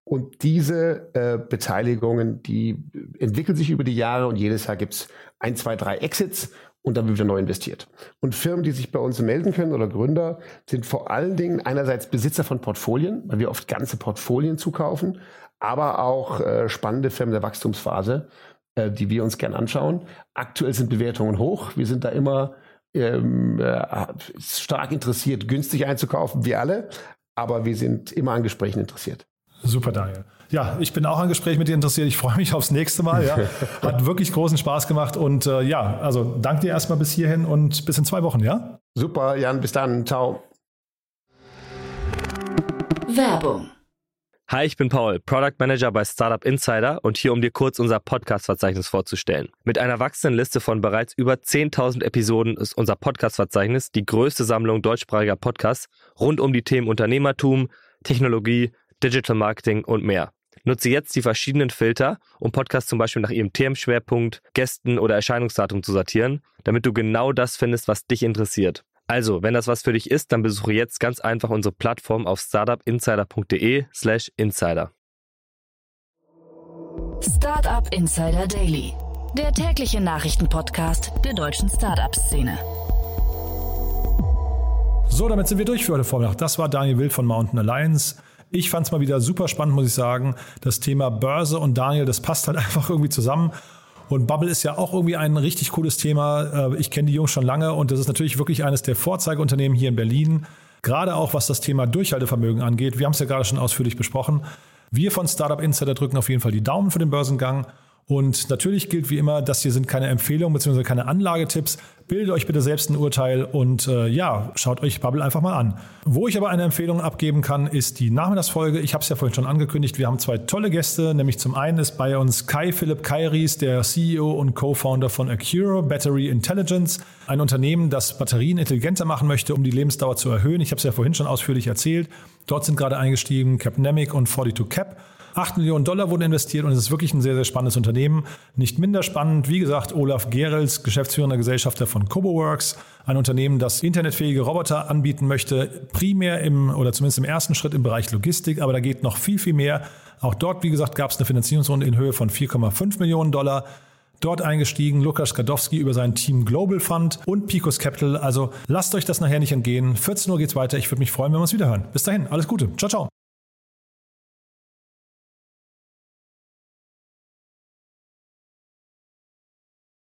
Und diese äh, Beteiligungen, die entwickeln sich über die Jahre und jedes Jahr gibt es ein, zwei, drei Exits und dann wird wieder neu investiert. Und Firmen, die sich bei uns melden können oder Gründer, sind vor allen Dingen einerseits Besitzer von Portfolien, weil wir oft ganze Portfolien zukaufen, aber auch äh, spannende Firmen der Wachstumsphase, äh, die wir uns gern anschauen. Aktuell sind Bewertungen hoch. Wir sind da immer ähm, äh, stark interessiert, günstig einzukaufen, wie alle, aber wir sind immer an Gesprächen interessiert. Super, Daniel. Ja, ich bin auch an Gespräch mit dir interessiert. Ich freue mich aufs nächste Mal. Ja. Hat wirklich großen Spaß gemacht. Und äh, ja, also danke dir erstmal bis hierhin und bis in zwei Wochen, ja? Super, Jan, bis dann. Ciao. Werbung. Hi, ich bin Paul, Product Manager bei Startup Insider und hier, um dir kurz unser Podcast-Verzeichnis vorzustellen. Mit einer wachsenden Liste von bereits über 10.000 Episoden ist unser Podcast-Verzeichnis die größte Sammlung deutschsprachiger Podcasts rund um die Themen Unternehmertum, Technologie, Digital Marketing und mehr. Nutze jetzt die verschiedenen Filter, um Podcasts zum Beispiel nach ihrem Themenschwerpunkt, Gästen oder Erscheinungsdatum zu sortieren, damit du genau das findest, was dich interessiert. Also, wenn das was für dich ist, dann besuche jetzt ganz einfach unsere Plattform auf startupinsider.de/slash insider. Startup Insider Daily, der tägliche Nachrichtenpodcast der deutschen Startup-Szene. So, damit sind wir durch für heute Vormittag. Das war Daniel Wild von Mountain Alliance. Ich fand es mal wieder super spannend, muss ich sagen. Das Thema Börse und Daniel, das passt halt einfach irgendwie zusammen. Und Bubble ist ja auch irgendwie ein richtig cooles Thema. Äh, ich kenne die Jungs schon lange und das ist natürlich wirklich eines der Vorzeigeunternehmen hier in Berlin. Gerade auch was das Thema Durchhaltevermögen angeht. Wir haben es ja gerade schon ausführlich besprochen. Wir von Startup Insider drücken auf jeden Fall die Daumen für den Börsengang. Und natürlich gilt wie immer, das hier sind keine Empfehlungen bzw. keine Anlagetipps. Bildet euch bitte selbst ein Urteil und äh, ja, schaut euch Bubble einfach mal an. Wo ich aber eine Empfehlung abgeben kann, ist die Nachmittagsfolge. Ich habe es ja vorhin schon angekündigt. Wir haben zwei tolle Gäste, nämlich zum einen ist bei uns Kai Philipp Kairis, der CEO und Co-Founder von Acura Battery Intelligence, ein Unternehmen, das Batterien intelligenter machen möchte, um die Lebensdauer zu erhöhen. Ich habe es ja vorhin schon ausführlich erzählt. Dort sind gerade eingestiegen Capnemic und 42 Cap. 8 Millionen Dollar wurden investiert und es ist wirklich ein sehr, sehr spannendes Unternehmen. Nicht minder spannend, wie gesagt, Olaf Gerels, geschäftsführender Gesellschafter von CoboWorks, ein Unternehmen, das internetfähige Roboter anbieten möchte, primär im oder zumindest im ersten Schritt im Bereich Logistik, aber da geht noch viel, viel mehr. Auch dort, wie gesagt, gab es eine Finanzierungsrunde in Höhe von 4,5 Millionen Dollar. Dort eingestiegen Lukas Skadowski über sein Team Global Fund und Picos Capital. Also lasst euch das nachher nicht entgehen. 14 Uhr geht's weiter. Ich würde mich freuen, wenn wir uns wieder hören. Bis dahin, alles Gute. Ciao, ciao.